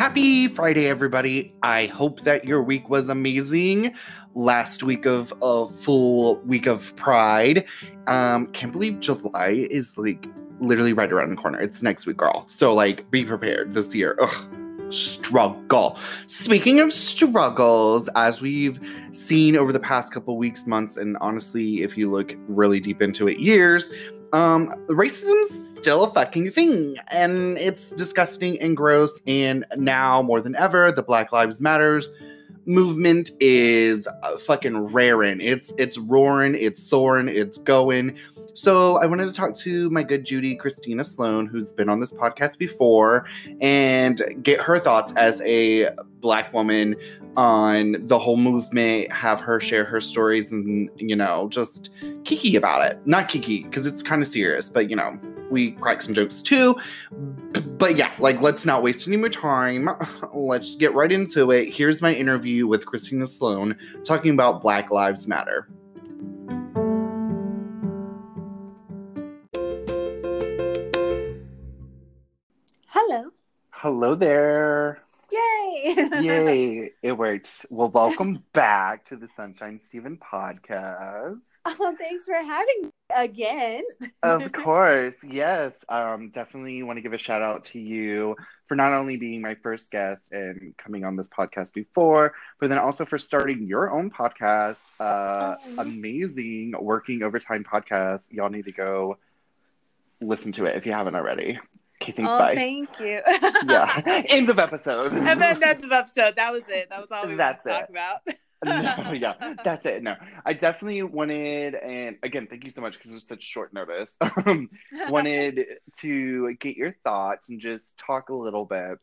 Happy Friday, everybody. I hope that your week was amazing. Last week of a full week of Pride. Um, can't believe July is like literally right around the corner. It's next week, girl. So, like, be prepared this year. Ugh, struggle. Speaking of struggles, as we've seen over the past couple weeks, months, and honestly, if you look really deep into it, years, um, racism's still a fucking thing, and it's disgusting and gross. And now more than ever, the Black Lives Matters movement is uh, fucking raring. It's it's roaring, it's soaring, it's going. So I wanted to talk to my good Judy Christina Sloan, who's been on this podcast before, and get her thoughts as a black woman on the whole movement, have her share her stories and, you know, just kiki about it. Not kiki, because it's kind of serious, but, you know, we crack some jokes too. But yeah, like, let's not waste any more time. Let's get right into it. Here's my interview with Christina Sloan talking about Black Lives Matter. Hello. Hello there. Yay. Yay, it works. Well, welcome back to the Sunshine Steven podcast. Oh, thanks for having me again. of course, yes. Um, definitely want to give a shout out to you for not only being my first guest and coming on this podcast before, but then also for starting your own podcast. Uh, Oh. amazing working overtime podcast. Y'all need to go listen to it if you haven't already. Okay, thanks. oh, bye. thank you. yeah, end of episode. and then that's the episode. That was it. That was all we That's wanted to it. talk about. no, yeah, that's it. No, I definitely wanted, and again, thank you so much because it was such short notice. Um, wanted to get your thoughts and just talk a little bit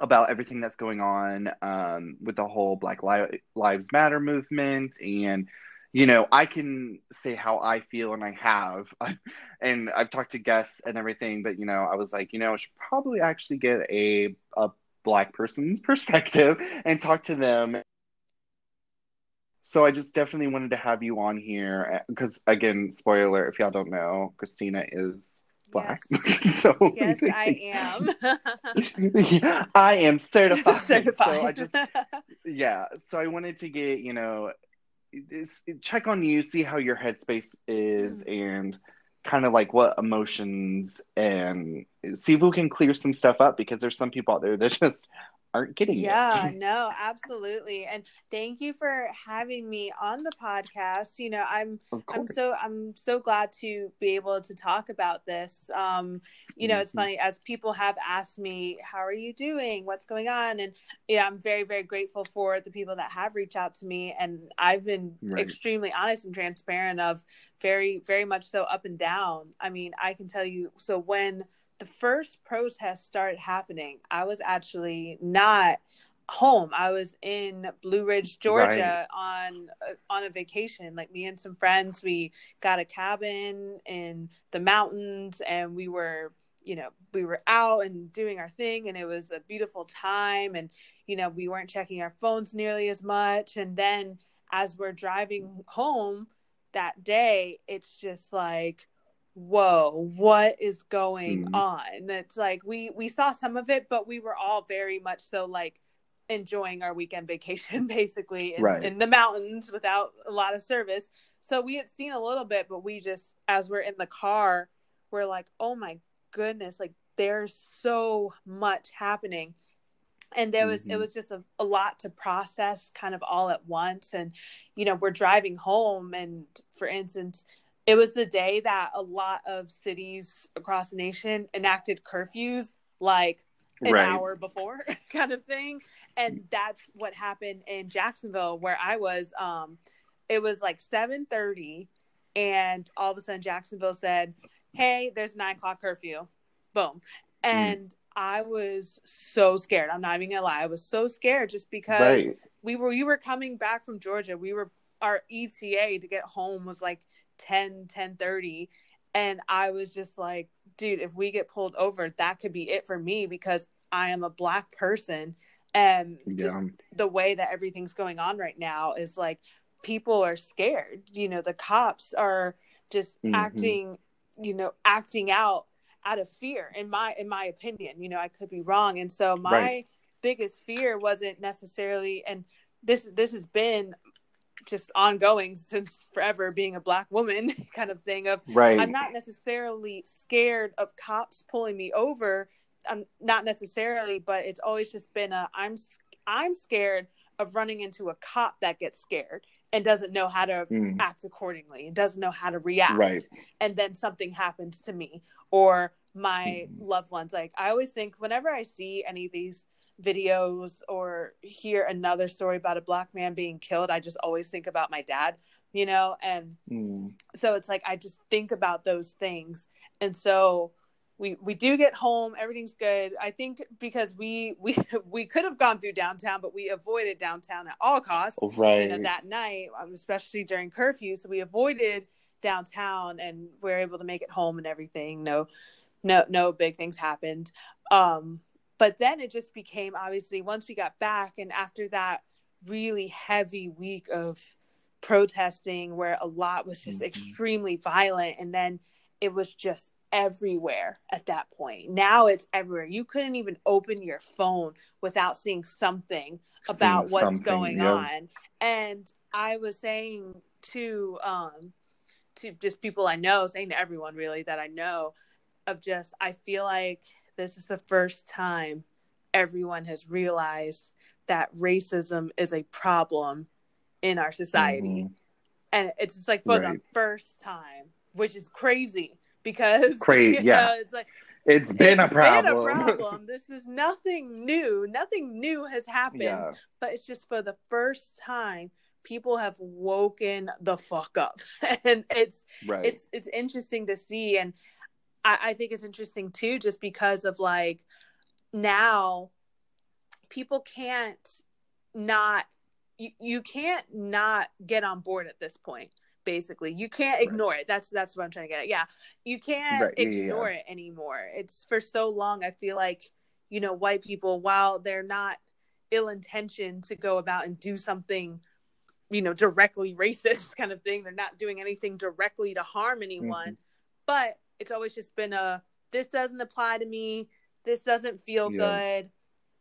about everything that's going on um, with the whole Black Li- Lives Matter movement. And, you know, I can say how I feel and I have. and I've talked to guests and everything, but, you know, I was like, you know, I should probably actually get a, a Black person's perspective and talk to them. So I just definitely wanted to have you on here eh, because, again, spoiler if y'all don't know, Christina is black. so yes, I am. Yeah, I am certified. Certified. So I just yeah. So I wanted to get you know check on you, see how your headspace is, mm. and kind of like what emotions and see if we can clear some stuff up because there's some people out there that just aren't getting yeah it. no absolutely and thank you for having me on the podcast you know i'm i'm so i'm so glad to be able to talk about this um you know it's Mhm. funny as people have asked me how are you doing what's going on and yeah i'm very very grateful for the people that have reached out to me and i've been Right. extremely honest and transparent of very very much so up and down i mean i can tell you so when the first protest started happening i was actually not home. I was in blue ridge georgia on uh, on a vacation. Like me and some friends we got a cabin in the mountains and we were you know we were out and doing our thing and it was a beautiful time and you know we weren't checking our phones nearly as much. And then as we're driving home that day it's just like whoa what is going Mhm. on it's like we we saw some of it but we were all very much so like enjoying our weekend vacation basically in, Right. in the mountains without a lot of service so we had seen a little bit but we just as we're in the car we're like oh my goodness like there's so much happening and there was it Mhm. was just a, a lot to process kind of all at once and you know we're driving home and for instance it was the day that a lot of cities across the nation enacted curfews like an Right. hour before kind of thing. And that's what happened in jacksonville where i was um it was like 7.30 and all of a sudden jacksonville said hey there's a nine o'clock curfew. Boom. And i was so scared. I'm not even gonna lie. I was so scared just because Right. we were we were coming back from georgia. We were our eta to get home was like 10 10 30 and i was just like dude if we get pulled over that could be it for me because i am a black person and just Yeah. the way that everything's going on right now is like people are scared you know the cops are just Mhm. acting you know acting out out of fear in my in my opinion you know i could be wrong and so my Right. biggest fear wasn't necessarily and this this has been just ongoing since forever being a black woman kind of thing of right. I'm not necessarily scared of cops pulling me over. I'm not necessarily but it's always just been a i'm i'm scared of running into a cop that gets scared and doesn't know how to Mm. act accordingly and doesn't know how to react. Right. And then something happens to me or my Mhm. loved ones. Like i always think whenever i see any of these videos or hear another story about a black man being killed i just always think about my dad you know? And Mm. so it's like i just think about those things. And so we we do get home everything's good. I think because we we we could have gone through downtown but we avoided downtown at all costs right you know that night um, especially during curfew. So we avoided downtown and we are able to make it home and everything. No no no big things happened. Um but then it just became obviously once we got back and after that really heavy week of protesting where a lot was just Mhm. extremely violent and then it was just everywhere at that point now it's everywhere you couldn't even open your phone without seeing something about Seeing what's something, going yeah. on and i was saying to um to just people i know saying to everyone really that i know of just i feel like this is the first time everyone has realized that racism is a problem in our society. Mhm. and it's just like for the first time which is crazy because Cra- you yeah. know, it's like it's been a problem been a problem. this is nothing new. Nothing new has happened yeah. but it's just for the first time people have woken the fuck up. And it's right. it's it's interesting to see. And I, I think it's interesting too just because of like now people can't not you, you can't not get on board at this point basically. You can't Right. ignore it. That's that's what i'm trying to get at. Yeah. You can't Right, yeah, yeah, ignore it anymore. It's for so long i feel like you know white people while they're not ill intentioned to go about and do something you know directly racist kind of thing they're not doing anything directly to harm anyone. Mm-hmm. but it's always just been a this doesn't apply to me this doesn't feel Yeah. good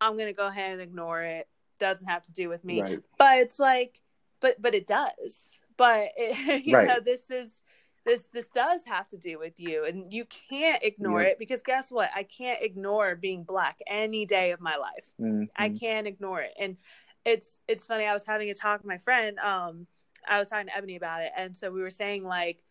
i'm gonna go ahead and ignore it doesn't have to do with me right but it's like but but it does but it, you Right. know this is this this does have to do with you and you can't ignore Yep. it because guess what i can't ignore being black any day of my life Mhm. I can't ignore it. And it's it's funny. I was having a talk with my friend. Um, I was talking to Ebony about it, and so we were saying like,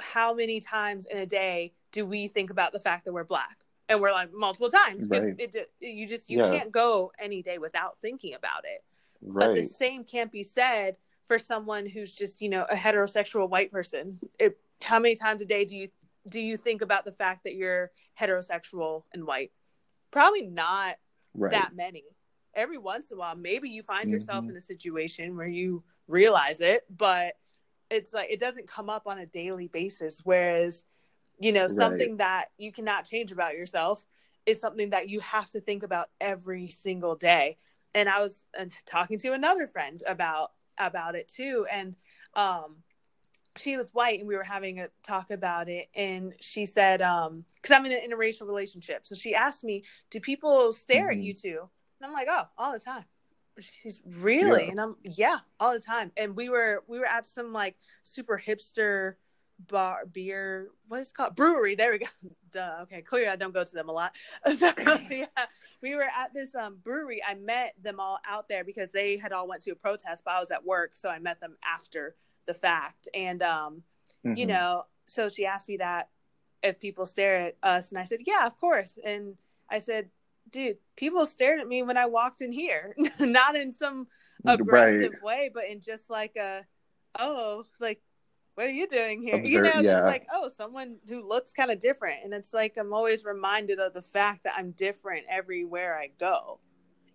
how many times in a day do we think about the fact that we're black? And we're like multiple times because Right. it, ju- you just you Yeah. can't go any day without thinking about it. right But the same can't be said for someone who's just you know a heterosexual white person. It, how many times a day do you do you think about the fact that you're heterosexual and white? Probably not right that many. Every once in a while, maybe you find yourself Mhm. in a situation where you realize it, but it's like it doesn't come up on a daily basis. Whereas, you know, Right. something that you cannot change about yourself is something that you have to think about every single day. And I was talking to another friend about about it too, and um, she was white, and we were having a talk about it, and she said, um, because I'm in an interracial relationship, so she asked me, "Do people stare at Mhm. you too And I'm like, "Oh, all the time." She's really, Yeah. and I'm yeah, all the time. And we were we were at some like super hipster bar beer what is it called? Brewery. There we go. Duh. Okay clearly i don't go to them a lot. So, yeah we were at this um brewery. I met them all out there because they had all went to a protest but i was at work so i met them after the fact. And um you Mhm. know so she asked me that if people stare at us and i said yeah of course. And i said dude people stared at me when i walked in here. Not in some aggressive way but in just like a oh like what are you doing here? You know yeah. like oh someone who looks kind of different. And it's like i'm always reminded of the fact that i'm different everywhere i go.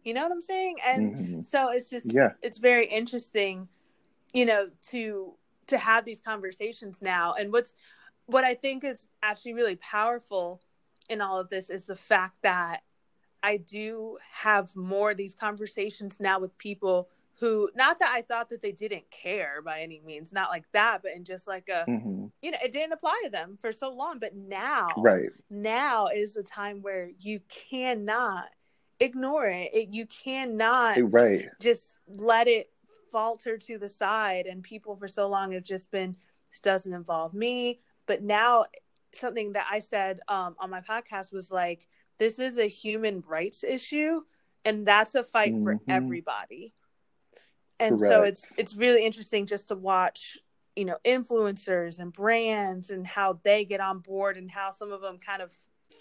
You know what i'm saying? And Mhm. so it's just Yeah. it's very interesting you know to to have these conversations now. And what's what i think is actually really powerful in all of this is the fact that i do have more of these conversations now with people who not that i thought that they didn't care by any means not like that but in just like a Mhm. you know it didn't apply to them for so long. But now right. now is the time where you cannot ignore it. it you cannot right. just let it falter to the side. And people for so long have just been this doesn't involve me. But now something that i said um, on my podcast was like this is a human rights issue and that's a fight mm-hmm. for everybody and Correct. so it's it's really interesting just to watch you know influencers and brands and how they get on board and how some of them kind of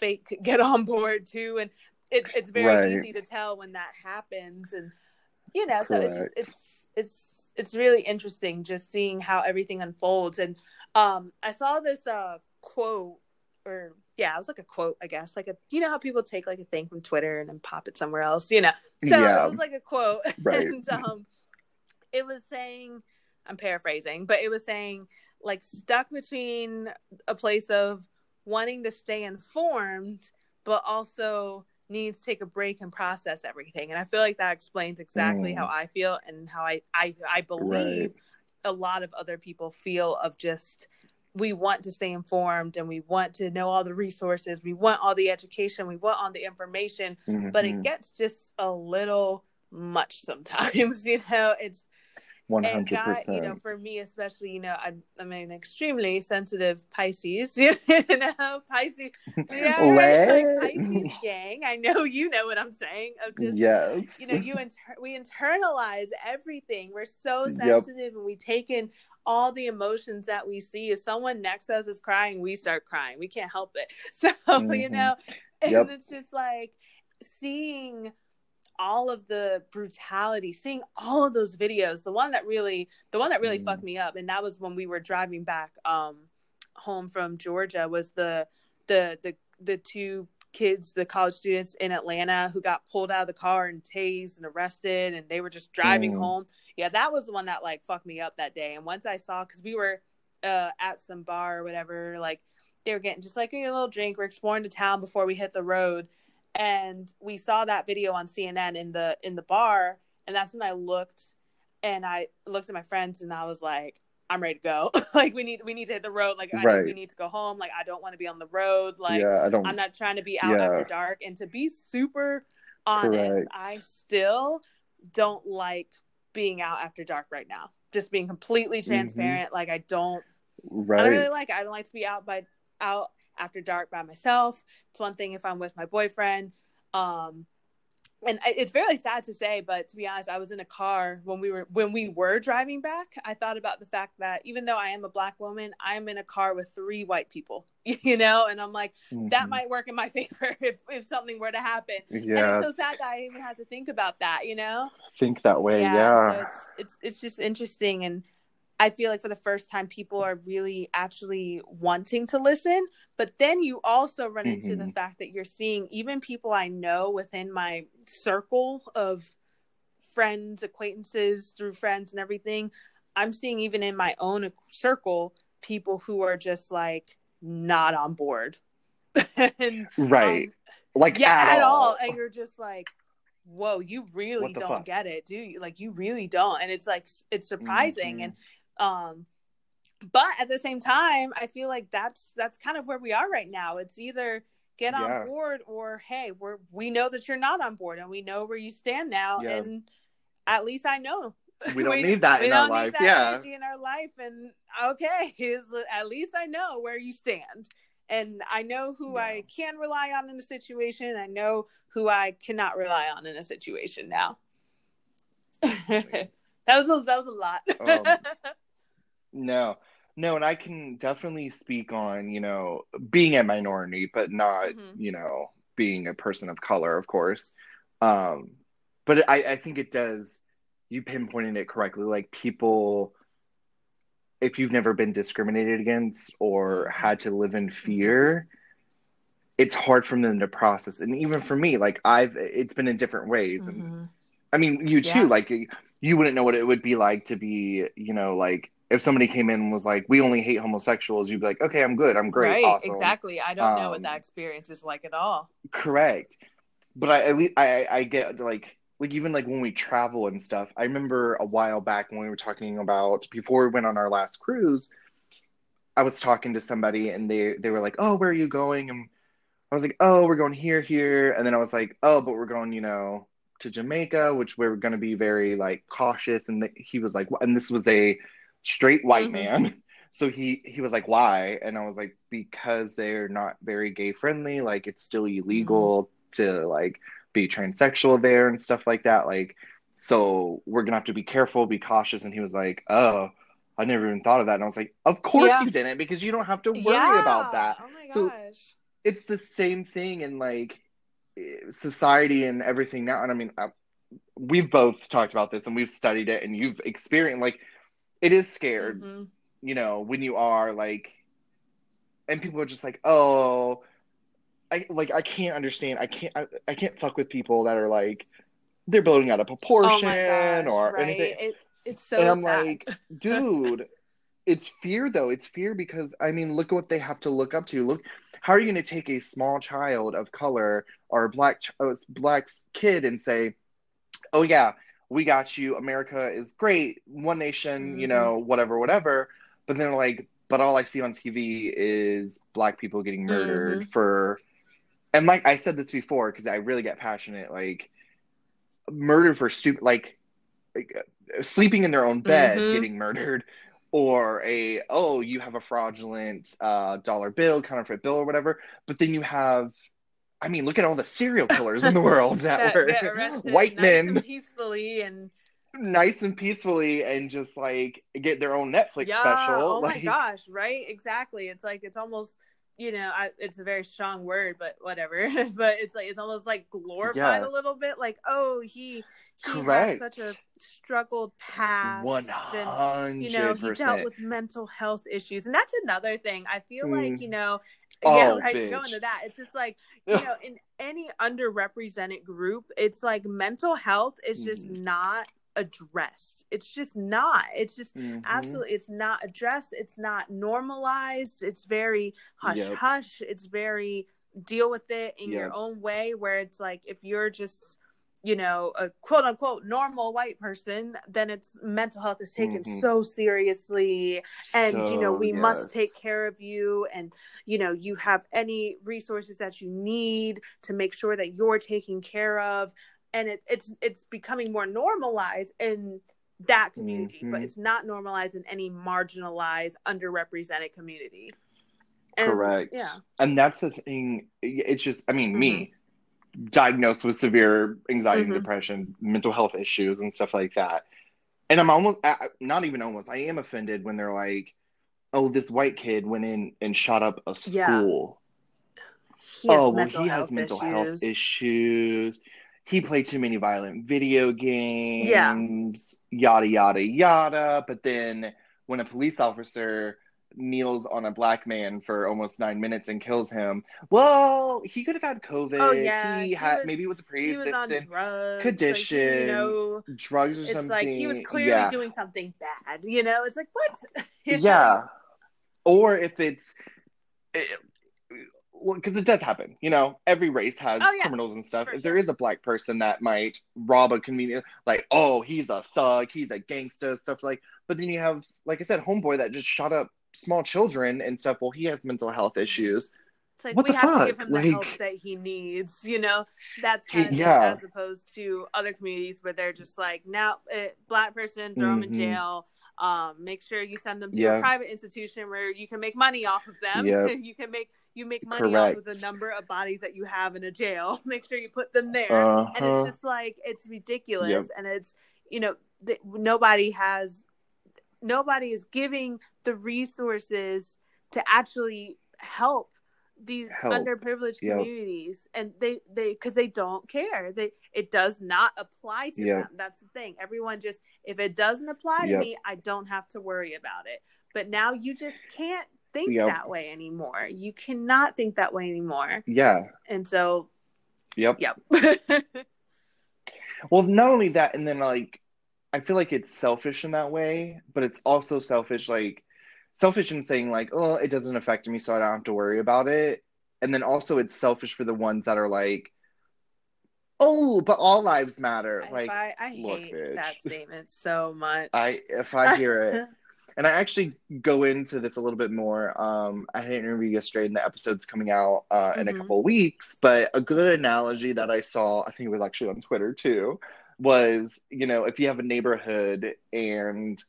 fake get on board too and it, it's very right. easy to tell when that happens and you know Correct. so it's just, it's it's it's really interesting just seeing how everything unfolds and um i saw this uh quote or yeah, it was like a quote, I guess. Like a you know how people take like a thing from Twitter and then pop it somewhere else, you know. So yeah. it was like a quote. Right. and um it was saying I'm paraphrasing, but it was saying like stuck between a place of wanting to stay informed, but also needs to take a break and process everything. And I feel like that explains exactly mm. how I feel and how I I, I believe right. a lot of other people feel of just we want to stay informed and we want to know all the resources we want all the education we want all the information mm-hmm. but it mm-hmm. gets just a little much sometimes you know it's 100%. You know, for me especially, you know, I'm, I'm an extremely sensitive Pisces, you know, Pisces, yeah, like Pisces gang. I know you know what I'm saying. Of just, yes. you know, you inter- we internalize everything. We're so sensitive yep. and we take in all the emotions that we see. If someone next to us is crying, we start crying. We can't help it. So, mm-hmm. you know, and yep. it's just like seeing all of the brutality, seeing all of those videos. The one that really, the one that really mm. fucked me up, and that was when we were driving back um home from Georgia. Was the the the the two kids, the college students in Atlanta who got pulled out of the car and tased and arrested, and they were just driving mm. home. Yeah, that was the one that like fucked me up that day. And once I saw, because we were uh, at some bar or whatever, like they were getting just like a little drink. We're exploring the town before we hit the road, and we saw that video on CNN in the in the bar, and that's when I looked and I looked at my friends and I was like, I'm ready to go. like we need we need to hit the road. Like I right. we need to go home. Like I don't want to be on the road. Like yeah, I don't, I'm not trying to be out yeah. after dark. And to be super honest, Correct. I still don't like being out after dark right now. Just being completely mm-hmm. transparent. Mm-hmm. Like I don't right. I don't really like it. I don't like to be out by out after dark by myself. It's one thing if I'm with my boyfriend. Um and it's very sad to say but to be honest i was in a car when we were when we were driving back i thought about the fact that even though i am a black woman i'm in a car with three white people you know and i'm like mm-hmm. that might work in my favor if, if something were to happen yeah and it's so sad that i even had to think about that you know think that way yeah, yeah. So it's, it's it's just interesting and I feel like for the first time, people are really actually wanting to listen. But then you also run into mm-hmm. the fact that you're seeing even people I know within my circle of friends, acquaintances, through friends and everything. I'm seeing even in my own circle people who are just like not on board. and, right. Um, like yeah, at, at all. all. And you're just like, whoa, you really don't fuck? get it, do you? Like you really don't. And it's like it's surprising. Mm-hmm. And um but at the same time i feel like that's that's kind of where we are right now. It's either get on yeah. board or hey we're we know that you're not on board and we know where you stand now yeah. and at least i know. We don't we, need that in our life. yeah. in our life and okay at least i know where you stand. And i know who yeah. i can rely on in a situation. I know who i cannot rely on in a situation now. That was a, that was a lot. Um, no, no, and I can definitely speak on, you know, being a minority, but not, mm-hmm. you know, being a person of color, of course. Um, but I, I think it does, you pinpointed it correctly. Like people, if you've never been discriminated against or mm-hmm. had to live in fear, it's hard for them to process. And even for me, like I've, it's been in different ways. Mm-hmm. And I mean, you too, yeah. like you wouldn't know what it would be like to be, you know, like if somebody came in and was like, "We only hate homosexuals," you'd be like, "Okay, I'm good. I'm great. Right? Awesome. Exactly. I don't um, know what that um, experience is like at all. Correct. But I at least I I get like like even like when we travel and stuff. I remember a while back when we were talking about before we went on our last cruise. I was talking to somebody and they they were like, "Oh, where are you going?" and I was like, oh, we're going here, here, and then I was like, oh, but we're going, you know, to Jamaica, which we're going to be very like cautious. And he was like, and this was a straight white Mhm. man. So he he was like, why? And I was like, because they're not very gay friendly. Like it's still illegal to like be transsexual there and stuff like that. Like, so we're gonna have to be careful, be cautious. And he was like, oh. I never even thought of that. And I was like, of course Yeah. you didn't, because you don't have to worry Yeah. about that Oh my So- it's the same thing in like eh, society and everything now. And I mean, uh, we've both talked about this and we've studied it and you've experienced like it is scared, Mhm. you know, when you are like, and people are just like, oh, I like I can't understand. I can't I, I can't fuck with people that are like they're blowing out of Oh proportion my gosh, or right? anything. It, it's so and I'm sad. like, dude, it's fear though. It's fear because I mean, look at what they have to look up to. Look, how are you going to take a small child of color or a black ch- black kid and say, "Oh yeah, we got you. America is great. One nation, you Mhm. know, whatever, whatever." But then like, but all I see on TV is black people getting murdered Mm-hmm. for, and like I said this before because I really get passionate, like murdered for stupid, like, like sleeping in their own bed, Mhm. getting murdered, or a oh you have a fraudulent uh, dollar bill, counterfeit bill, or whatever. But then you have, I mean, look at all the serial killers in the world that, that were white nice men and peacefully and nice and peacefully and just like get their own Netflix yeah special. oh my gosh right exactly it's like it's almost you know I, it's a very strong word but whatever but it's like it's almost like glorified Yeah. a little bit like oh he he Correct. had such a struggled past hundred you know he dealt with mental health issues and that's another thing i feel like Mm. you know Oh, yeah right to bitch. go into that it's just like you know in any underrepresented group it's like mental health is just Mhm. not addressed it's just not it's just Mhm. absolutely it's not addressed it's not normalized it's very hush Yep. hush it's very deal with it in your own way where it's like if you're just you know a quote unquote normal white person then it's mental health is taken Mhm. so seriously and you know So, we must take care of you and you know you have any resources that you need to make sure that you're taken care of and it, it's it's becoming more normalized in that community but Mhm. it's not normalized in any marginalized underrepresented community And, Correct. yeah And that's the thing. It's just, I mean, me diagnosed with severe anxiety Mhm. and depression, mental health issues, and stuff like that. And I'm almost, I- not even almost, I am offended when they're like, oh, this white kid went in and shot up a Yeah. school. he oh, well, he has mental issues. health issues. He played too many violent video games. Yada, yada, yada. But then when a police officer kneels on a black man for almost nine minutes and kills him, well, he could have had COVID. Oh, yeah, He he had, was- maybe it was a he was on pre-existing condition, like, you know drugs or it's something. like he was clearly yeah. doing something bad you know it's like what know? yeah or if it's because it does happen you know every race has Oh, yeah. criminals and stuff For if there sure. is a black person that might rob a convenience, like oh he's a thug he's a gangster stuff like but then you have like i said homeboy that just shot up small children and stuff well he has mental health issues It's like What we have to give him the help that he needs. You know, that's kind of yeah. as opposed to other communities where they're just like, now, uh, black person, throw him in jail. Um, make sure you send them to Yeah. a private institution where you can make money off of them. Yep. you can make you make money off of the number of bodies that you have in a jail. make sure you put them there. and uh-huh. it's just like it's ridiculous Yep. and it's you know th- nobody has nobody is giving the resources to actually help these Help. underprivileged Yep. communities. And they they because they don't care. They it does not apply to Yep. them. That's the thing. Everyone just if it doesn't apply to me i don't have to worry about it. But now you just can't think Yep. that way anymore. You cannot think that way anymore. Yeah. And so yep. Yep. Well, not only that, and then like I feel like it's selfish in that way, but it's also selfish, like selfish in saying like, oh, it doesn't affect me, so I don't have to worry about it. And then also it's selfish for the ones that are like, oh, but all lives matter. Like I, I look, hate bitch. that statement so much. I if I hear it, and I actually go into this a little bit more. Um, I had an interview yesterday, and the episode's coming out uh, in a Mhm. couple of weeks. But a good analogy that I saw, I think it was actually on Twitter too, was you know if you have a neighborhood and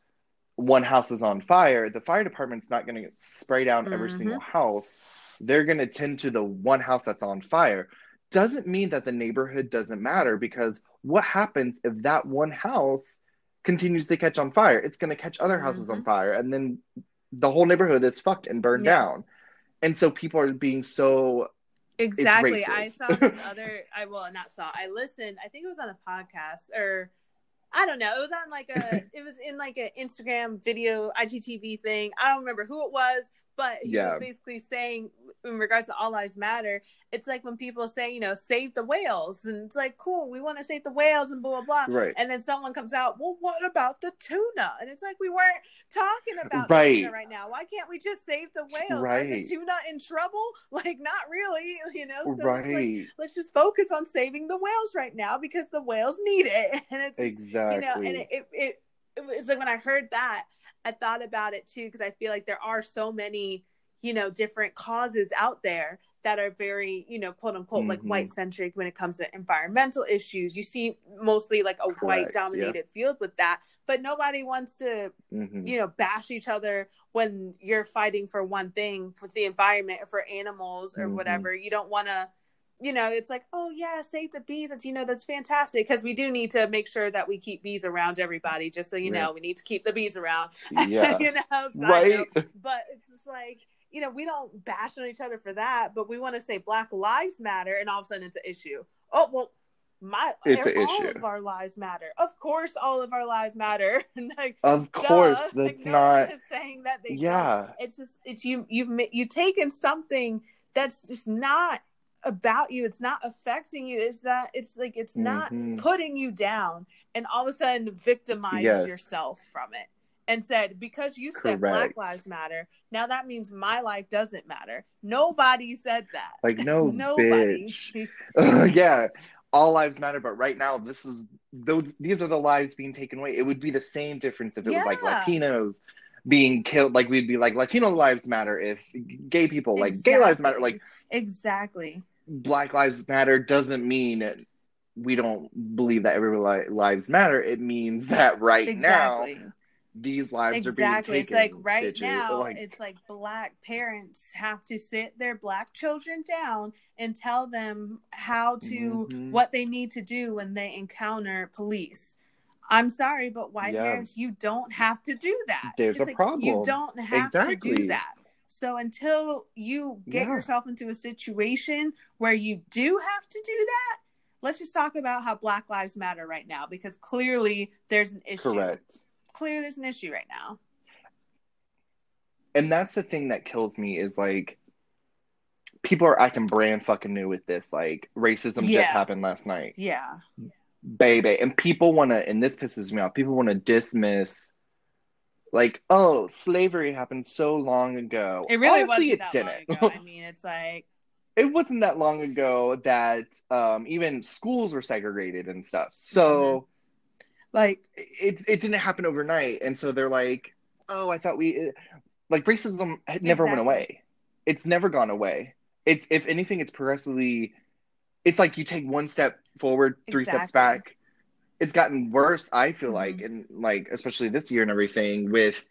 one house is on fire, the fire department's not going to spray down every Mhm. single house. They're going to tend to the one house that's on fire. Doesn't mean that the neighborhood doesn't matter because what happens if that one house continues to catch on fire? It's going to catch other houses on Mhm. fire, and then the whole neighborhood is fucked and burned Yeah. down. And so people are being so Exactly. I saw this other. I well, not saw. I listened. I think it was on a podcast or I don't know. It was on like a. it was in like an Instagram video IGTV thing. I don't remember who it was, but he Yeah. was basically saying in regards to all lives matter. It's like when people say, you know, save the whales, and it's like, cool, we want to save the whales and blah blah blah. right. And then someone comes out, well, what about the tuna? And it's like we weren't talking about Right. tuna right now. Why can't we just save the whales? Are the tuna in trouble? Like, not really, you know. So it's like, right. let's just focus on saving the whales right now because the whales need it. And it's exactly. you know, and it, it, it, it was like when I heard that, I thought about it too because I feel like there are so many, you know, different causes out there that are very, you know, quote unquote, like Mhm. white centric when it comes to environmental issues. You see mostly like a white Correct, yeah. dominated field with that, but nobody wants to Mhm. you know bash each other when you're fighting for one thing with the environment or for animals or Mhm. whatever you don't want to you know it's like oh yeah save the bees and you know that's fantastic because we do need to make sure that we keep bees around everybody just so you Right. know we need to keep the bees around Yeah. you know side right. but it's just like you know we don't bash on each other for that but we want to say black lives matter and all of a sudden it's an issue oh well my It's an all issue. of our lives matter of course all of our lives matter like Of course, Duh. Like, that's no not. saying that they don't. Yeah. It's just it's you you've you've taken something that's just not about you. It's not affecting you. It's that it's like it's not Mhm. putting you down, and all of a sudden victimize Yes. yourself from it. And said because you said Black Lives Matter, now that means my life doesn't matter. Nobody said that. Like no Nobody. bitch. yeah, all lives matter, but right now this is those. These are the lives being taken away. It would be the same difference if it was like Latinos being killed. Like we'd be like Latino lives matter. If gay people like gay lives matter. Like exactly. Black lives matter doesn't mean we don't believe that every li- lives matter. It means that right Exactly. now these lives exactly. are being taken. It's like right bitches. now, Like, it's like black parents have to sit their black children down and tell them how to Mhm. what they need to do when they encounter police. I'm sorry, but white Yeah. parents, you don't have to do that. There's It's a like, problem. You don't have to do that. So until you get Yeah. yourself into a situation where you do have to do that, let's just talk about how Black Lives Matter right now because clearly there's an issue. correct. Clearly there's an issue right now. and that's the thing that kills me is like people are acting brand fucking new with this like racism Yeah. just happened last night Yeah. baby and people want to and this pisses me off people want to dismiss like oh slavery happened so long ago. It really Honestly, wasn't it that didn't. long ago. I mean, it's like it wasn't that long ago that um, even schools were segregated and stuff. So like it, it didn't happen overnight. And so they're like oh i thought we like racism had never went away. It's never gone away. It's if anything it's progressively it's like you take one step forward three steps back it's gotten worse i feel Mhm. like and like especially this year and everything with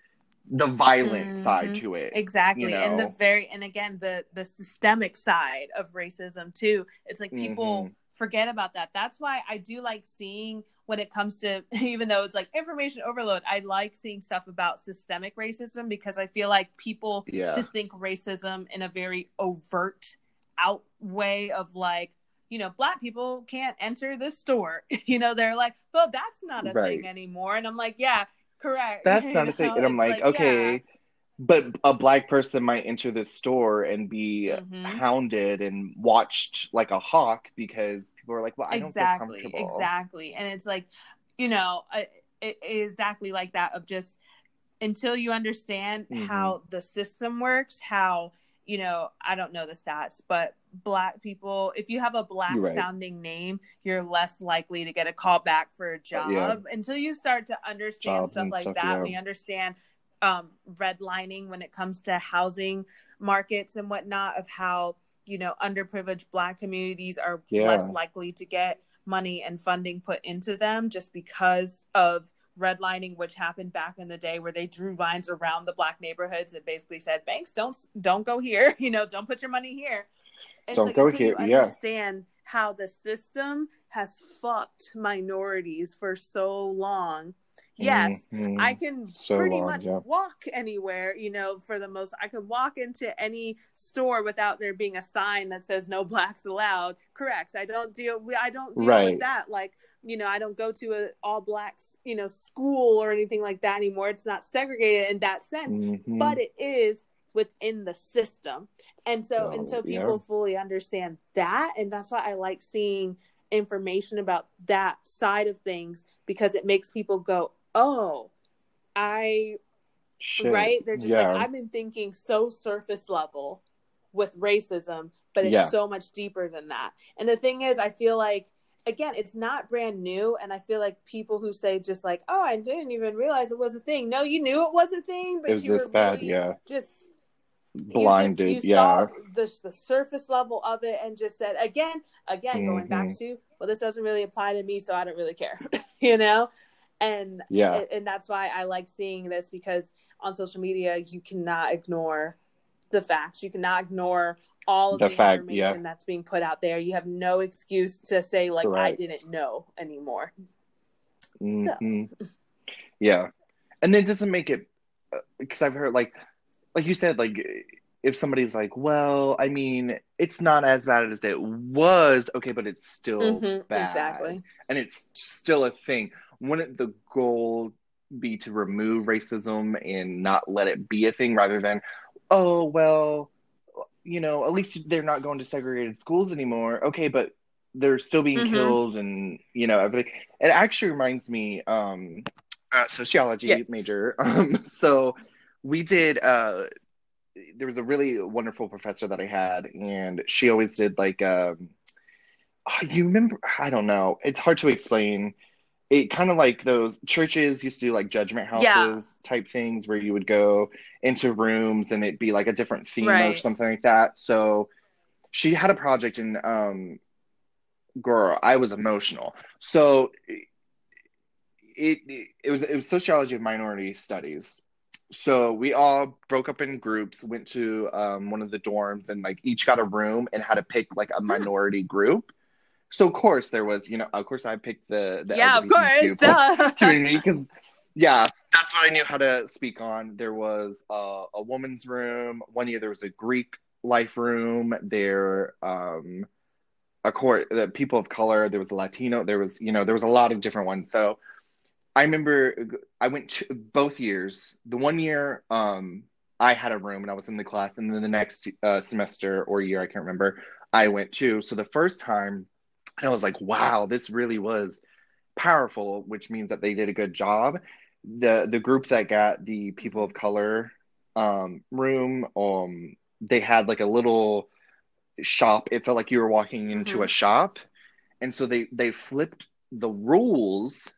the violent Mhm. side to it exactly you and the very and again the the systemic side of racism too it's like people Mhm. forget about that that's why i do like seeing when it comes to even though it's like information overload i like seeing stuff about systemic racism because i feel like people yeah just think racism in a very overt out way of like you know black people can't enter this store you know they're like well that's not a Right. thing anymore and i'm like yeah correct that's You not a thing and i'm like, yeah. okay but a black person might enter this store and be Mhm. hounded and watched like a hawk because people are like, well, I don't exactly feel comfortable. exactly and it's like you know exactly like that of just until you understand Mhm. how the system works how you know i don't know the stats but black people if you have a black right. sounding name you're less likely to get a call back for a job Yeah. until you start to understand Jobs stuff like stuff, that yeah. you understand um, redlining when it comes to housing markets and whatnot of how you know underprivileged black communities are Yeah. less likely to get money and funding put into them just because of redlining which happened back in the day where they drew lines around the black neighborhoods and basically said banks don't don't go here you know don't put your money here and Don't so go until you here, yeah. understand how the system has fucked minorities for so long yes Mhm. I can So pretty long, much yeah. walk anywhere, you know, for the most I can walk into any store without there being a sign that says no blacks allowed. Correct. I don't deal I don't deal Right. with that like, you know, I don't go to a all blacks, you know, school or anything like that anymore. It's not segregated in that sense, Mhm. but it is within the system. And so So, until yeah. people fully understand that and that's why I like seeing information about that side of things because it makes people go, "Oh, I Shit. right? They're just yeah. like, I've been thinking so surface level with racism, but it's Yeah. so much deeper than that. And the thing is, I feel like, again, it's not brand new. And I feel like people who say just like, oh, I didn't even realize it was a thing. No, you knew it was a thing, but was you this were bad, really yeah. just Blinded, you just, you yeah. the, the surface level of it and just said again again going back Mhm. to well this doesn't really apply to me so i don't really care you know and Yeah. and, that's why i like seeing this because on social media you cannot ignore the facts. You cannot ignore all of The the, fact, information yeah. that's being put out there. You have no excuse to say like i didn't know anymore. Mhm. Yeah, and it doesn't make it because I've heard like, like you said, like if somebody's like, well, I mean, it's not as bad as it was, okay, but it's still Mhm, bad, exactly. And it's still a thing. Wouldn't the goal be to remove racism and not let it be a thing, rather than, oh well, you know, at least they're not going to segregated schools anymore. Okay, but they're still being Mhm. killed, and you know everything. It actually reminds me, um, uh, sociology Yes. major. Um, so we did. Uh, there was a really wonderful professor that I had, and she always did like. Um, oh, you remember? I don't know. It's hard to explain. It kind of like those churches used to do like judgment houses Yeah. type things where you would go into rooms and it'd be like a different theme or something like that. So she had a project and um girl, I was emotional. So it it was it was sociology of minority studies. So we all broke up in groups, went to um, one of the dorms, and like each got a room and had to pick like a minority group. So of course there was, you know, of course I picked the the yeah of LGBTQ course community because yeah, that's what I knew how to speak on. There was uh, a woman's room. One year there was a Greek life room. There, um, a court, the people of color. There was a Latino. There was, you know, there was a lot of different ones. So I remember I went to both years. The one year, um, I had a room and I was in the class, and then the next uh, semester or year, I can't remember, I went too. So the first time, I was like, wow, this really was powerful, which means that they did a good job. The the group that got the people of color um, room, um, they had like a little shop. It felt like you were walking into Mhm. a shop, and so they they flipped the rules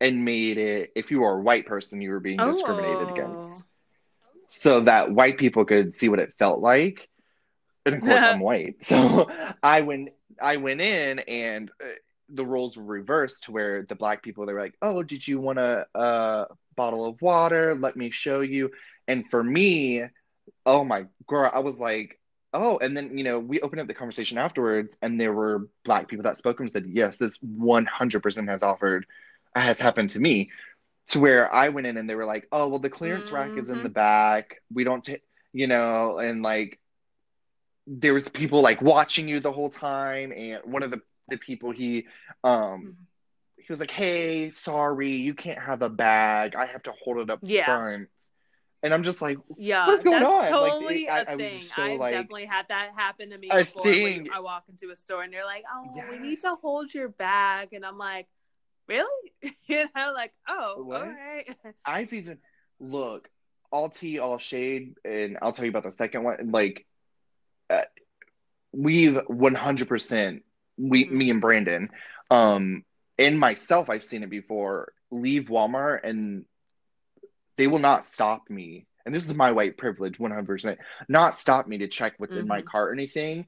and made it if you were a white person, you were being discriminated Oh. against, so that white people could see what it felt like. And of course, I'm white, so I went I went in and. Uh, the roles were reversed to where the black people they were like, "Oh, did you want a, a bottle of water? Let me show you." And for me, oh my girl, I was like, "Oh!" And then you know we opened up the conversation afterwards, and there were black people that spoke and said, "Yes, this one hundred percent has offered, has happened to me." To where I went in and they were like, "Oh, well, the clearance rack is in the back. We don't take, you know," and like there was people like watching you the whole time, and one of the the people he um he was like, "Hey, sorry, you can't have a bag. I have to hold it up Yeah. front." And I'm just like, Yeah, What's going on? Like, totally it- I- a I was thing. just so, I've like- definitely had that happen to me A before. Thing. I walk into a store and they're like, "Oh, we need to hold your bag," and I'm like, "Really?" you know, like, "Oh, What? all right." I've even look all tea, all shade, and I'll tell you about the second one. Like, uh, we've 100 percent we Mhm. me and Brandon, um, and myself. I've seen it before. Leave Walmart and they will not stop me. And this is my white privilege, 100%. Not stop me to check what's mm-hmm. in my mm-hmm. cart or anything.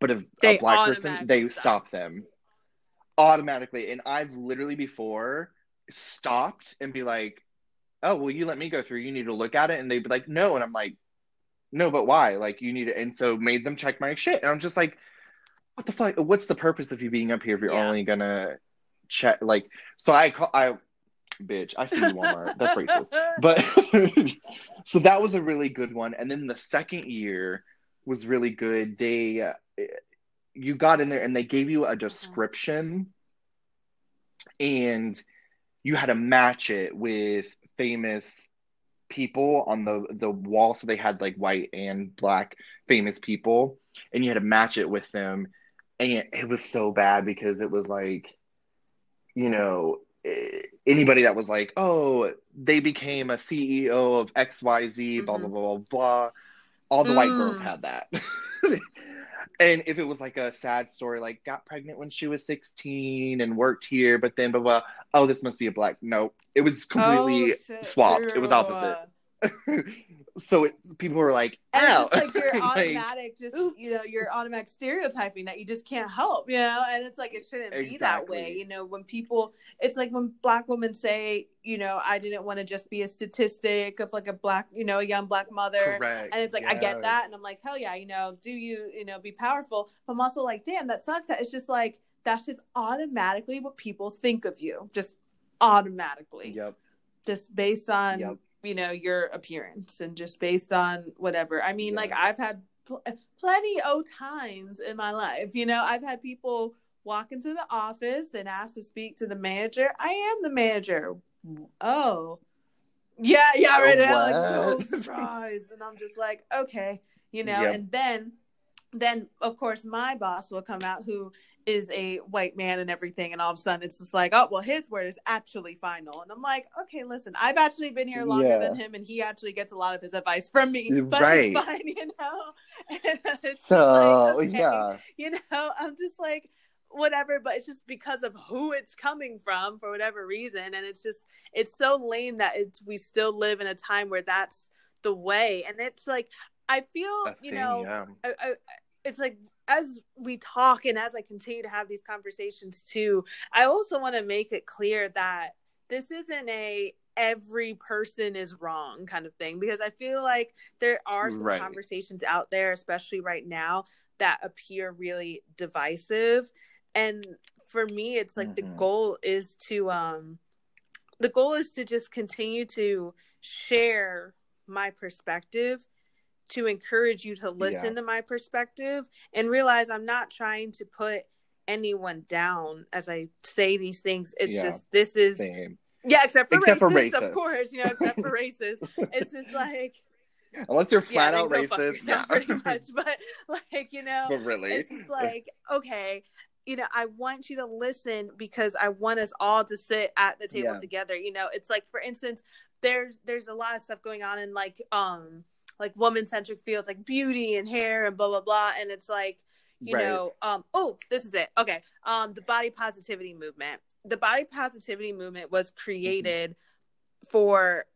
But if they a black person, they stop. stop them automatically. And I've literally before stopped and be like, oh, well, you let me go through. You need to look at it. And they'd be like, no. And I'm like, no, but why? Like, you need to. And so made them check my shit. And I'm just like, what the fuck? What's the purpose of you being up here if you're yeah. only gonna check? Like, so I call, I, bitch, I see you Walmart. That's racist. But so that was a really good one. And then the second year was really good. They, uh, you got in there and they gave you a description and you had to match it with famous people on the the wall so they had like white and black famous people and you had to match it with them and it, it was so bad because it was like you know eh, anybody that was like oh they became a ceo of xyz mm-hmm. blah blah blah blah blah all the mm. white girls mm. had that and if it was like a sad story, like got pregnant when she was 16 and worked here, but then blah blah, oh, this must be a black. No, it was completely oh, swapped. It was opposite. so it, people were like, "Oh, it's like you're automatic, just you know, you're automatic stereotyping that you just can't help, you know. And it's like it shouldn't exactly. be that way, you know. When people, it's like when black women say, you know, I didn't want to just be a statistic of like a black, you know, a young black mother, Correct. and it's like yes. I get that, and I'm like, hell yeah, you know, do you, you know, be powerful, but I'm also like, damn, that sucks. That it's just like that's just automatically what people think of you, just automatically. Yep. Just based on yep you know your appearance and just based on whatever. I mean yes. like i've had pl- plenty of times in my life you know i've had people walk into the office and ask to speak to the manager. I am the manager. Oh. Yeah yeah right. Now like so surprised. And i'm just like okay you know yep. and then then of course my boss will come out who is a white man and everything and all of a sudden it's just like oh well his word is actually final and i'm like okay listen i've actually been here longer yeah. than him and he actually gets a lot of his advice from me but right. it's fine you know so like, okay. yeah you know i'm just like whatever but it's just because of who it's coming from for whatever reason and it's just it's so lame that it's we still live in a time where that's the way and it's like i feel you know. I, I, it's like as we talk and as I continue to have these conversations too, I also want to make it clear that this isn't a every person is wrong kind of thing because I feel like there are some right. conversations out there, especially right now, that appear really divisive. And for me, it's like mm-hmm. the goal is to um the goal is to just continue to share my perspective to encourage you to listen yeah. to my perspective and realize I'm not trying to put anyone down as I say these things. It's yeah. just this is Same. yeah, except for except racists, for of course, you know, except for racist. It's just like unless you're flat yeah, out racist, yeah, pretty much. But like you know, but really, it's like okay. You know, I want you to listen because I want us all to sit at the table together. You know, it's like, for instance, there's there's a lot of stuff going on in like um like woman centric fields like beauty and hair and blah blah blah and it's like you right. know um oh this is it okay um the body positivity movement the body positivity movement was created mm-hmm. for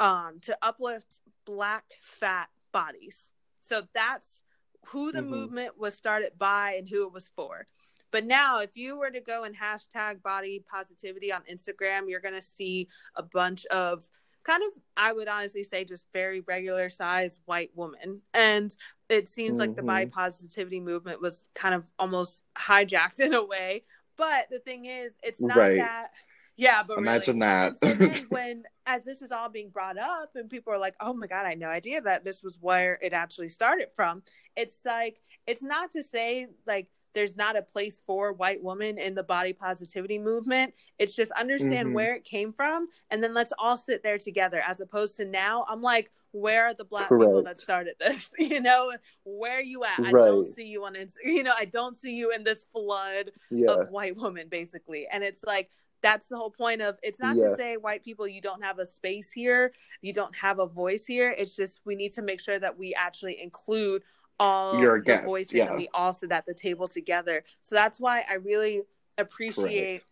um to uplift black fat bodies so that's who the mm-hmm. movement was started by and who it was for but now, if you were to go and hashtag body positivity on Instagram, you're going to see a bunch of kind of I would honestly say just very regular size white woman. And it seems mm-hmm. like the body mm-hmm. positivity movement was kind of almost hijacked in a way. But the thing is, it's not right. that yeah, but imagine really. that. so when as this is all being brought up and people are like, "Oh my god, I had no idea that this was where it actually started from." It's like it's not to say like there's not a place for white women in the body positivity movement. It's just understand mm-hmm. where it came from and then let's all sit there together as opposed to now I'm like where are the black Correct. people that started this? you know, where are you at? Right. I don't see you on you know, I don't see you in this flood yeah. of white women basically. And it's like that's the whole point of it's not yeah. to say white people you don't have a space here you don't have a voice here it's just we need to make sure that we actually include all You're the voices yeah. and we all sit at the table together. So that's why I really appreciate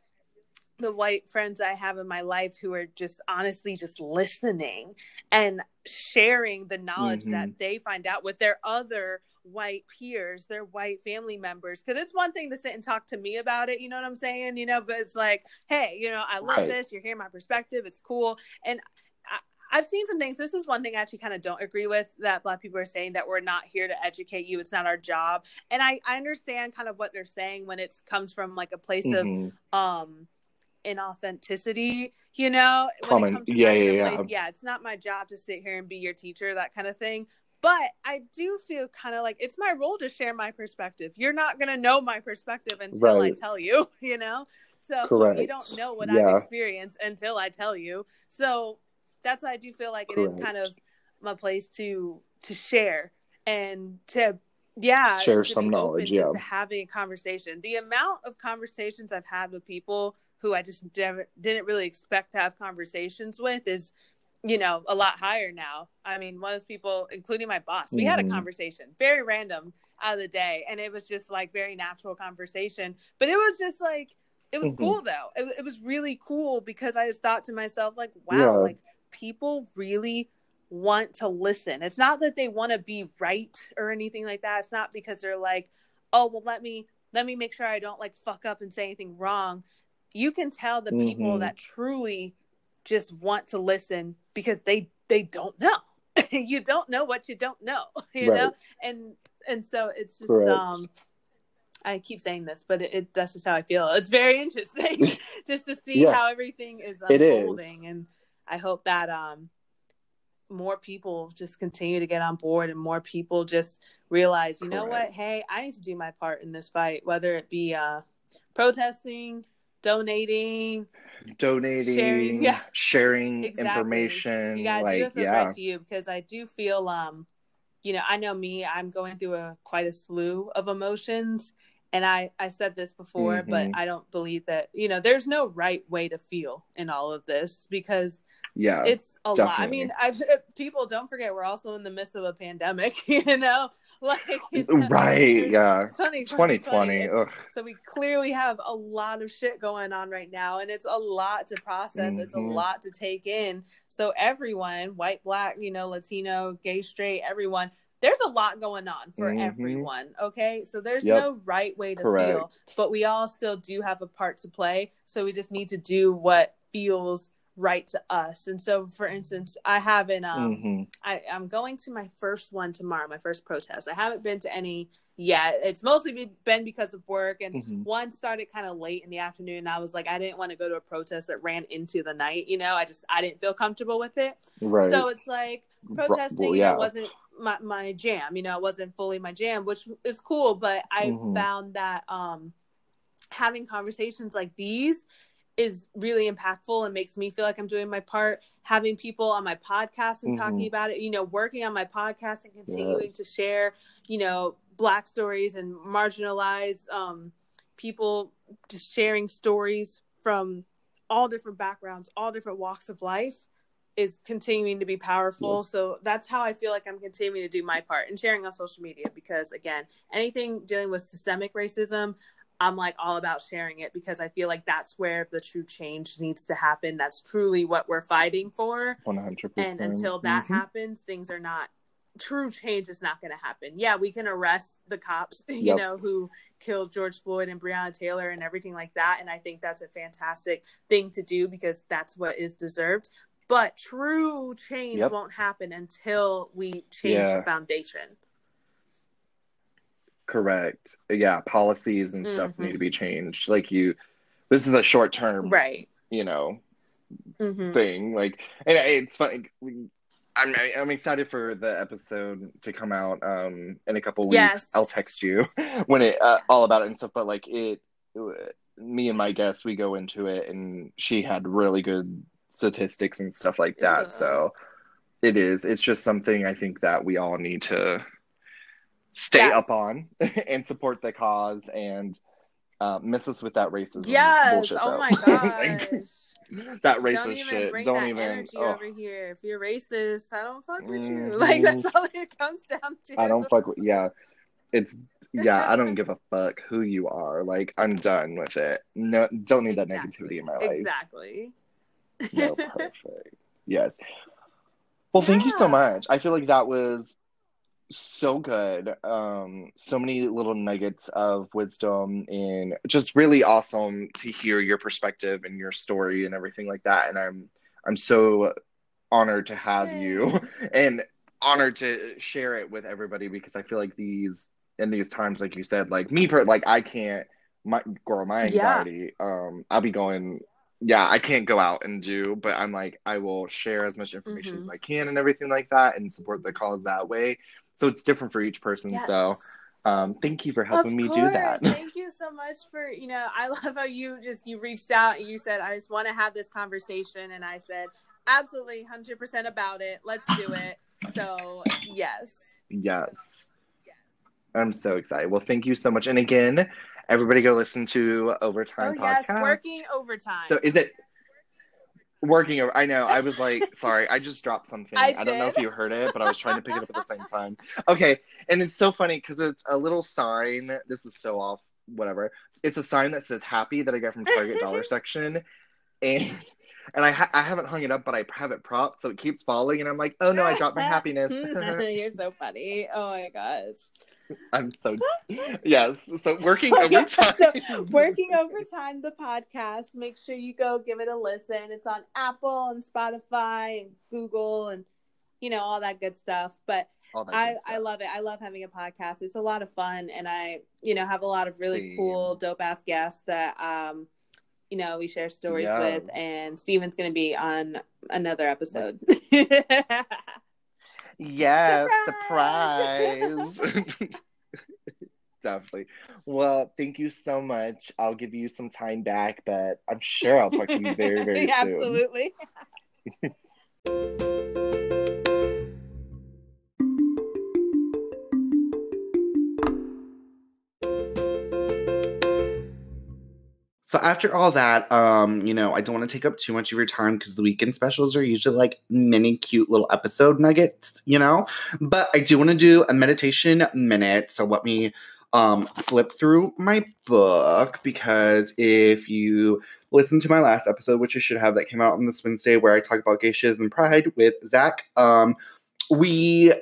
the white friends I have in my life who are just honestly just listening and sharing the knowledge Mhm. that they find out with their other white peers, their white family members. Because it's one thing to sit and talk to me about it, you know what I'm saying? You know, but it's like, hey, you know, I love Right. this. You're hearing my perspective. It's cool. And I, I've seen some things. This is one thing I actually kind of don't agree with that Black people are saying that we're not here to educate you. It's not our job. And I, I understand kind of what they're saying when it comes from like a place Mhm. of um inauthenticity you know Common- it comes from yeah, that kind of yeah, yeah. place, yeah it's not my job to sit here and be your teacher that kind of thing but i do feel kind of like it's my role to share my perspective you're not going to know my perspective until i tell you you know so you Correct. don't know what Yeah. i've experienced until i tell you so that's why i do feel like it is Correct. kind of my place to to share and to yeah Share some knowledge, yeah. to having a conversation the amount of conversations i've had with people who i just dev- didn't really expect to have conversations with is you know a lot higher now i mean one of those people including my boss we had a Mhm. conversation very random out of the day and it was just like very natural conversation but it was just like it was Mhm. cool though it, it was really cool because i just thought to myself like wow Yeah. like people really want to listen. It's not that they want to be right or anything like that. It's not because they're like, "Oh, well let me let me make sure I don't like fuck up and say anything wrong." You can tell the people Mhm. that truly just want to listen because they they don't know. you don't know what you don't know, you Right. know? And and so it's just Correct. um I keep saying this, but it, it that's just how I feel. It's very interesting just to see Yeah. how everything is It is. unfolding and I hope that um more people just continue to get on board and more people just realize, you know what, hey, I need to do my part in this fight, whether it be uh protesting, donating, donating, Sharing, yeah. sharing Exactly. information. you gotta like, do what feels yeah, right to you because I do feel um you know, I know me, I'm going through a quite a slew of emotions. And I, I said this before, but Mhm. I don't believe that, you know, there's no right way to feel in all of this because yeah, it's a lot. I mean, I people don't forget we're also in the midst of a pandemic, you know, like right, yeah. 2020, 2020. Ugh. So we clearly have a lot of shit going on right now, and it's a lot to process. It's a Mhm. lot to take in. So everyone, white, black, you know, Latino, gay, straight, everyone. There's a lot going on for Mhm. everyone. Okay, so there's Yep. no right way to Correct. feel, but we all still do have a part to play. So we just need to do what feels right to us. And so, for instance, I haven't um Mhm. I, I'm going to my first one tomorrow, my first protest. I haven't been to any yet. It's mostly been because of work, and Mhm. one started kind of late in the afternoon. And I was like, I didn't want to go to a protest that ran into the night. You know, I just I didn't feel comfortable with it. Right. So it's like protesting, well, you yeah. know, wasn't my, my jam. You know, it wasn't fully my jam, which is cool. But I Mhm. found that um having conversations like these is really impactful and makes me feel like I'm doing my part. Having people on my podcast and talking Mhm. about it, you know, working on my podcast and continuing Yes. to share, you know, black stories and marginalized um, people, just sharing stories from all different backgrounds, all different walks of life is continuing to be powerful. So that's how I feel like I'm continuing to do my part and sharing on social media because again, anything dealing with systemic racism, I'm like all about sharing it because I feel like that's where the true change needs to happen. That's truly what we're fighting for. One hundred And percent. until that Mhm. happens, things are not true change is not going to happen. Yeah, we can arrest the cops, you Yep. know, who killed George Floyd and Breonna Taylor and everything like that. And I think that's a fantastic thing to do because that's what is deserved. But true change Yep. won't happen until we change Yeah. the foundation. Correct. Yeah, policies and stuff Mhm. need to be changed. Like you, this is a short term, Right. you know, hmm thing. Like, and it's funny. I'm I'm excited for the episode to come out um in a couple weeks. Yes. I'll text you when it uh, all about it and stuff. But like it, me and my guest, we go into it, and she had really good statistics and stuff like that. Yeah. So it is. It's just something I think that we all need to stay Yes. up on and support the cause and uh, miss us with that racism. Yes. bullshit, oh though. my Like, that racist don't shit. bring don't that even. energy oh. over here. If you're racist, I don't fuck with you. Mhm. Like that's all it comes down to. I don't fuck with yeah. It's yeah, I don't give a fuck who you are. Like, I'm done with it. No, don't need exactly. that negativity in my life. Exactly. No, perfect. yes. Well, yeah. thank you so much. I feel like that was so good. Um, so many little nuggets of wisdom and just really awesome to hear your perspective and your story and everything like that. And I'm I'm so honored to have you and honored to share it with everybody because I feel like these in these times, like you said, like me per like I can't my girl, my anxiety, yeah. um, I'll be going yeah, I can't go out and do, but I'm like, I will share as much information mm-hmm. as I can and everything like that and support the cause that way. So it's different for each person. Yes. So um, thank you for helping of me course. do that. thank you so much for, you know, I love how you just, you reached out and you said, I just want to have this conversation. And I said, absolutely 100% about it. Let's do it. So yes. Yes. I'm so excited. Well, thank you so much. And again, everybody go listen to Overtime oh, podcast. Yes, working overtime. So is it working over? I know. I was like, sorry, I just dropped something. I, I, don't know if you heard it, but I was trying to pick it up at the same time. Okay, and it's so funny because it's a little sign. This is so off. Whatever. It's a sign that says "Happy" that I got from Target dollar section, and and I ha- I haven't hung it up, but I have it propped, so it keeps falling, and I'm like, oh no, I dropped my happiness. You're so funny. Oh my gosh. I'm so yes. So working overtime. so working overtime, the podcast. Make sure you go give it a listen. It's on Apple and Spotify and Google and you know all that good stuff. But I I love it. I love having a podcast. It's a lot of fun, and I you know have a lot of really Same. cool dope ass guests that um you know we share stories yes. with. And Steven's going to be on another episode. Yes, surprise. surprise. Definitely. Well, thank you so much. I'll give you some time back, but I'm sure I'll talk to you very, very soon. Absolutely. So after all that, um, you know, I don't want to take up too much of your time because the weekend specials are usually like mini cute little episode nuggets, you know. But I do want to do a meditation minute. So let me um flip through my book because if you listen to my last episode, which I should have that came out on this Wednesday, where I talk about geishas and pride with Zach, um, we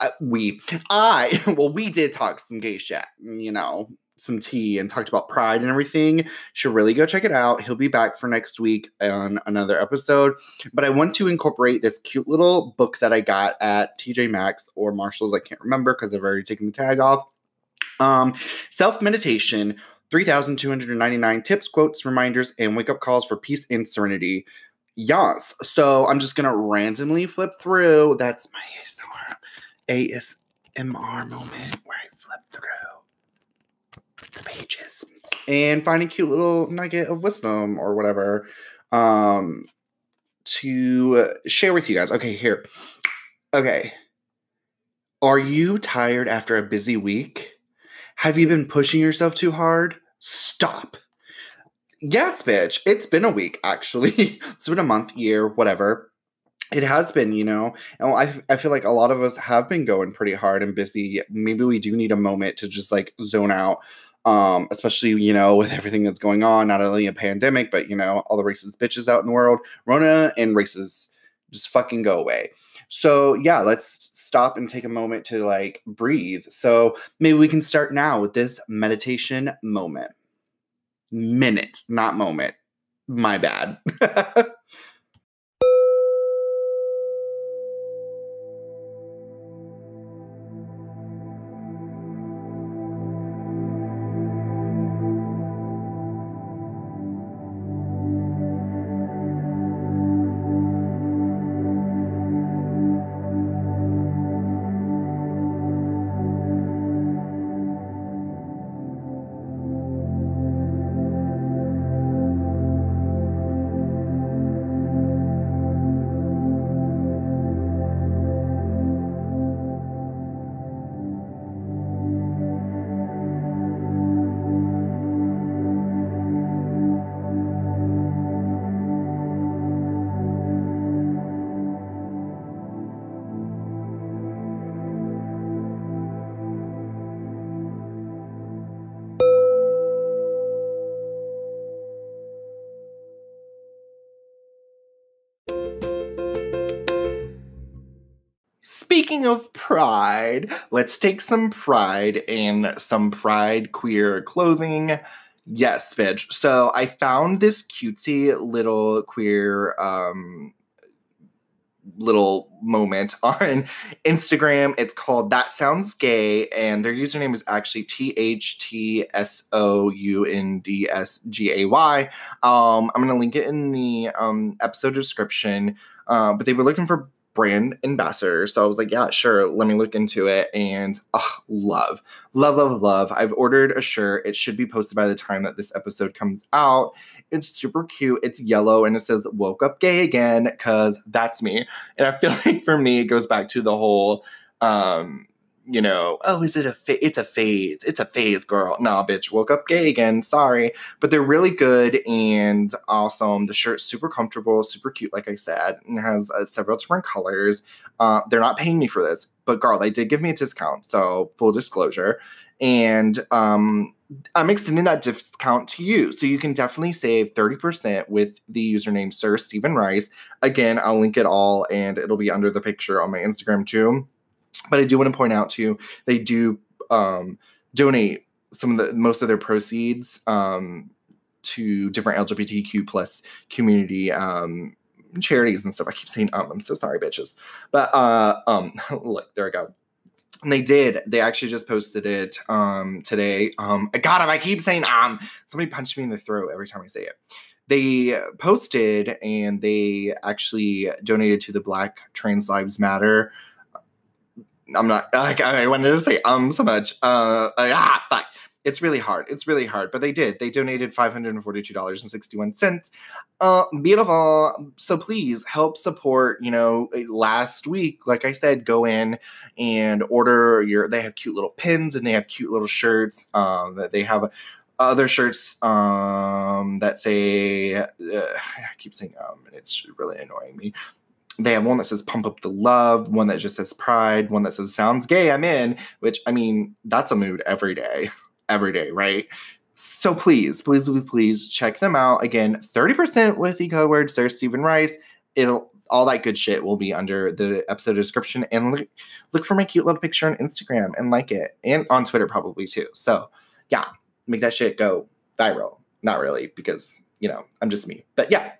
uh, we I well we did talk some geisha, you know, some tea and talked about pride and everything, should really go check it out. He'll be back for next week on another episode. But I want to incorporate this cute little book that I got at TJ Maxx or Marshall's. I can't remember because I've already taken the tag off. Um, Self meditation. 3,299 tips, quotes, reminders, and wake up calls for peace and serenity. Yes. So I'm just going to randomly flip through. That's my ASMR, ASMR moment where I flip through the pages and find a cute little nugget of wisdom or whatever um to share with you guys. Okay, here. Okay. Are you tired after a busy week? Have you been pushing yourself too hard? Stop. Yes, bitch. It's been a week, actually. it's been a month, year, whatever. It has been, you know. And I, I feel like a lot of us have been going pretty hard and busy. Maybe we do need a moment to just like zone out um, especially you know with everything that's going on, not only a pandemic, but you know all the racist bitches out in the world, Rona and races just fucking go away. So yeah, let's stop and take a moment to like breathe. So maybe we can start now with this meditation moment. Minute, not moment. My bad. speaking of pride, let's take some pride in some pride queer clothing. Yes, bitch. So I found this cutesy little queer um little moment on Instagram. It's called That Sounds Gay, and their username is actually T H T S O U N D S G A Y. Um, I'm gonna link it in the um, episode description. Uh, but they were looking for brand ambassador. So I was like, yeah, sure, let me look into it. And oh, love, love, love, love. I've ordered a shirt. It should be posted by the time that this episode comes out. It's super cute. It's yellow and it says woke up gay again because that's me. And I feel like for me, it goes back to the whole um you know, oh, is it a fa- it's a phase. It's a phase, girl. Nah, bitch, woke up gay again. Sorry. But they're really good and awesome. The shirt's super comfortable, super cute, like I said, and has uh, several different colors. Uh, they're not paying me for this, but girl, they did give me a discount. So, full disclosure. And um, I'm extending that discount to you. So you can definitely save 30% with the username Sir Steven Rice. Again, I'll link it all and it'll be under the picture on my Instagram too. But I do want to point out too, they do um, donate some of the most of their proceeds um, to different LGBTQ plus community um, charities and stuff. I keep saying um, I'm so sorry, bitches. But uh, um, look, there I go. And they did. They actually just posted it um, today. Um, God, if I keep saying um, somebody punched me in the throat every time I say it. They posted and they actually donated to the Black Trans Lives Matter I'm not like I wanted to say um so much. Uh, ah fuck. It's really hard. It's really hard. But they did. They donated $542.61. Uh beautiful. So please help support, you know, eh, last week, like I said, go in and order your they have cute little pins and they have cute little shirts. Um that they have other shirts um that say uh, I keep saying um and it's really annoying me they have one that says pump up the love, one that just says pride, one that says sounds gay, I'm in, which I mean, that's a mood every day, every day, right? So please, please, please, please check them out. Again, 30% with the code word Sir Steven Rice. It'll all that good shit will be under the episode description. And look, look for my cute little picture on Instagram and like it. And on Twitter probably too. So yeah, make that shit go viral. Not really, because you know, I'm just me. But yeah.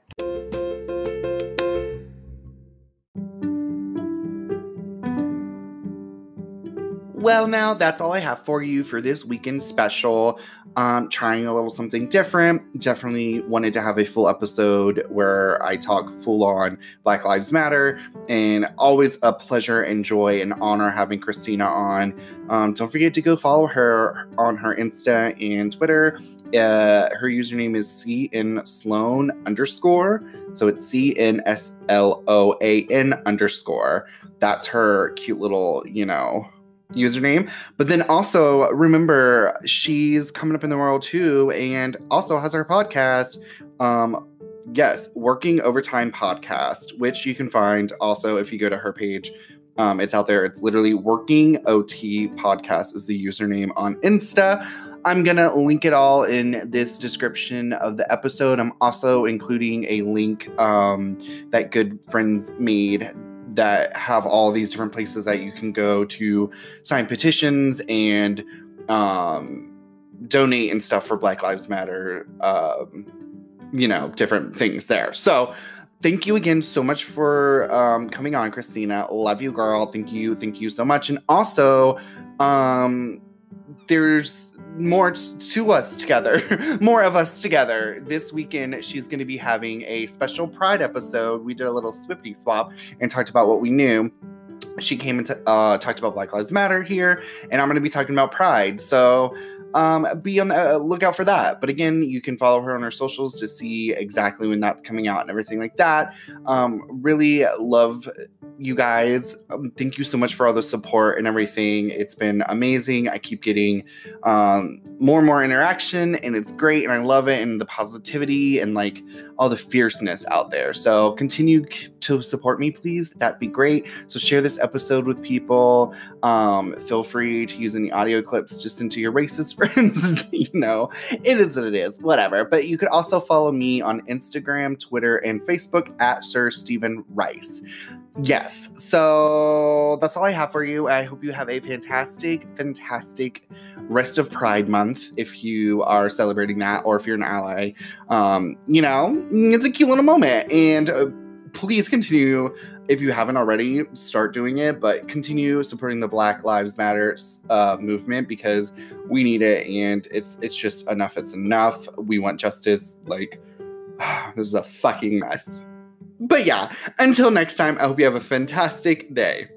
Well, now that's all I have for you for this weekend special. Um, trying a little something different. Definitely wanted to have a full episode where I talk full on Black Lives Matter, and always a pleasure and joy and honor having Christina on. Um, don't forget to go follow her on her Insta and Twitter. Uh, her username is CN Sloan underscore. So it's C N S L O A N underscore. That's her cute little, you know, username. But then also remember she's coming up in the world too and also has her podcast. Um yes, Working Overtime podcast, which you can find also if you go to her page. Um, it's out there. It's literally Working OT podcast is the username on Insta. I'm gonna link it all in this description of the episode. I'm also including a link um, that good friends made that have all these different places that you can go to sign petitions and um, donate and stuff for Black Lives Matter, um, you know, different things there. So, thank you again so much for um, coming on, Christina. Love you, girl. Thank you. Thank you so much. And also, um, there's more t- to us together, more of us together. This weekend, she's going to be having a special Pride episode. We did a little Swifty swap and talked about what we knew. She came and uh, talked about Black Lives Matter here, and I'm going to be talking about Pride. So um, be on the uh, lookout for that. But again, you can follow her on her socials to see exactly when that's coming out and everything like that. Um, really love you guys. Um, thank you so much for all the support and everything. It's been amazing. I keep getting um, more and more interaction, and it's great, and I love it, and the positivity and like all the fierceness out there. So continue to support me, please. That'd be great. So share this episode with people. Um, feel free to use any audio clips just into your racist friends. you know, it is what it is, whatever. But you could also follow me on Instagram, Twitter, and Facebook at Sir Steven Rice. Yes, so that's all I have for you. I hope you have a fantastic, fantastic rest of Pride Month if you are celebrating that or if you're an ally. Um, you know, it's a cute little moment. And uh, please continue if you haven't already, start doing it, but continue supporting the Black Lives Matter uh, movement because we need it, and it's it's just enough. It's enough. We want justice. Like this is a fucking mess. But yeah, until next time, I hope you have a fantastic day.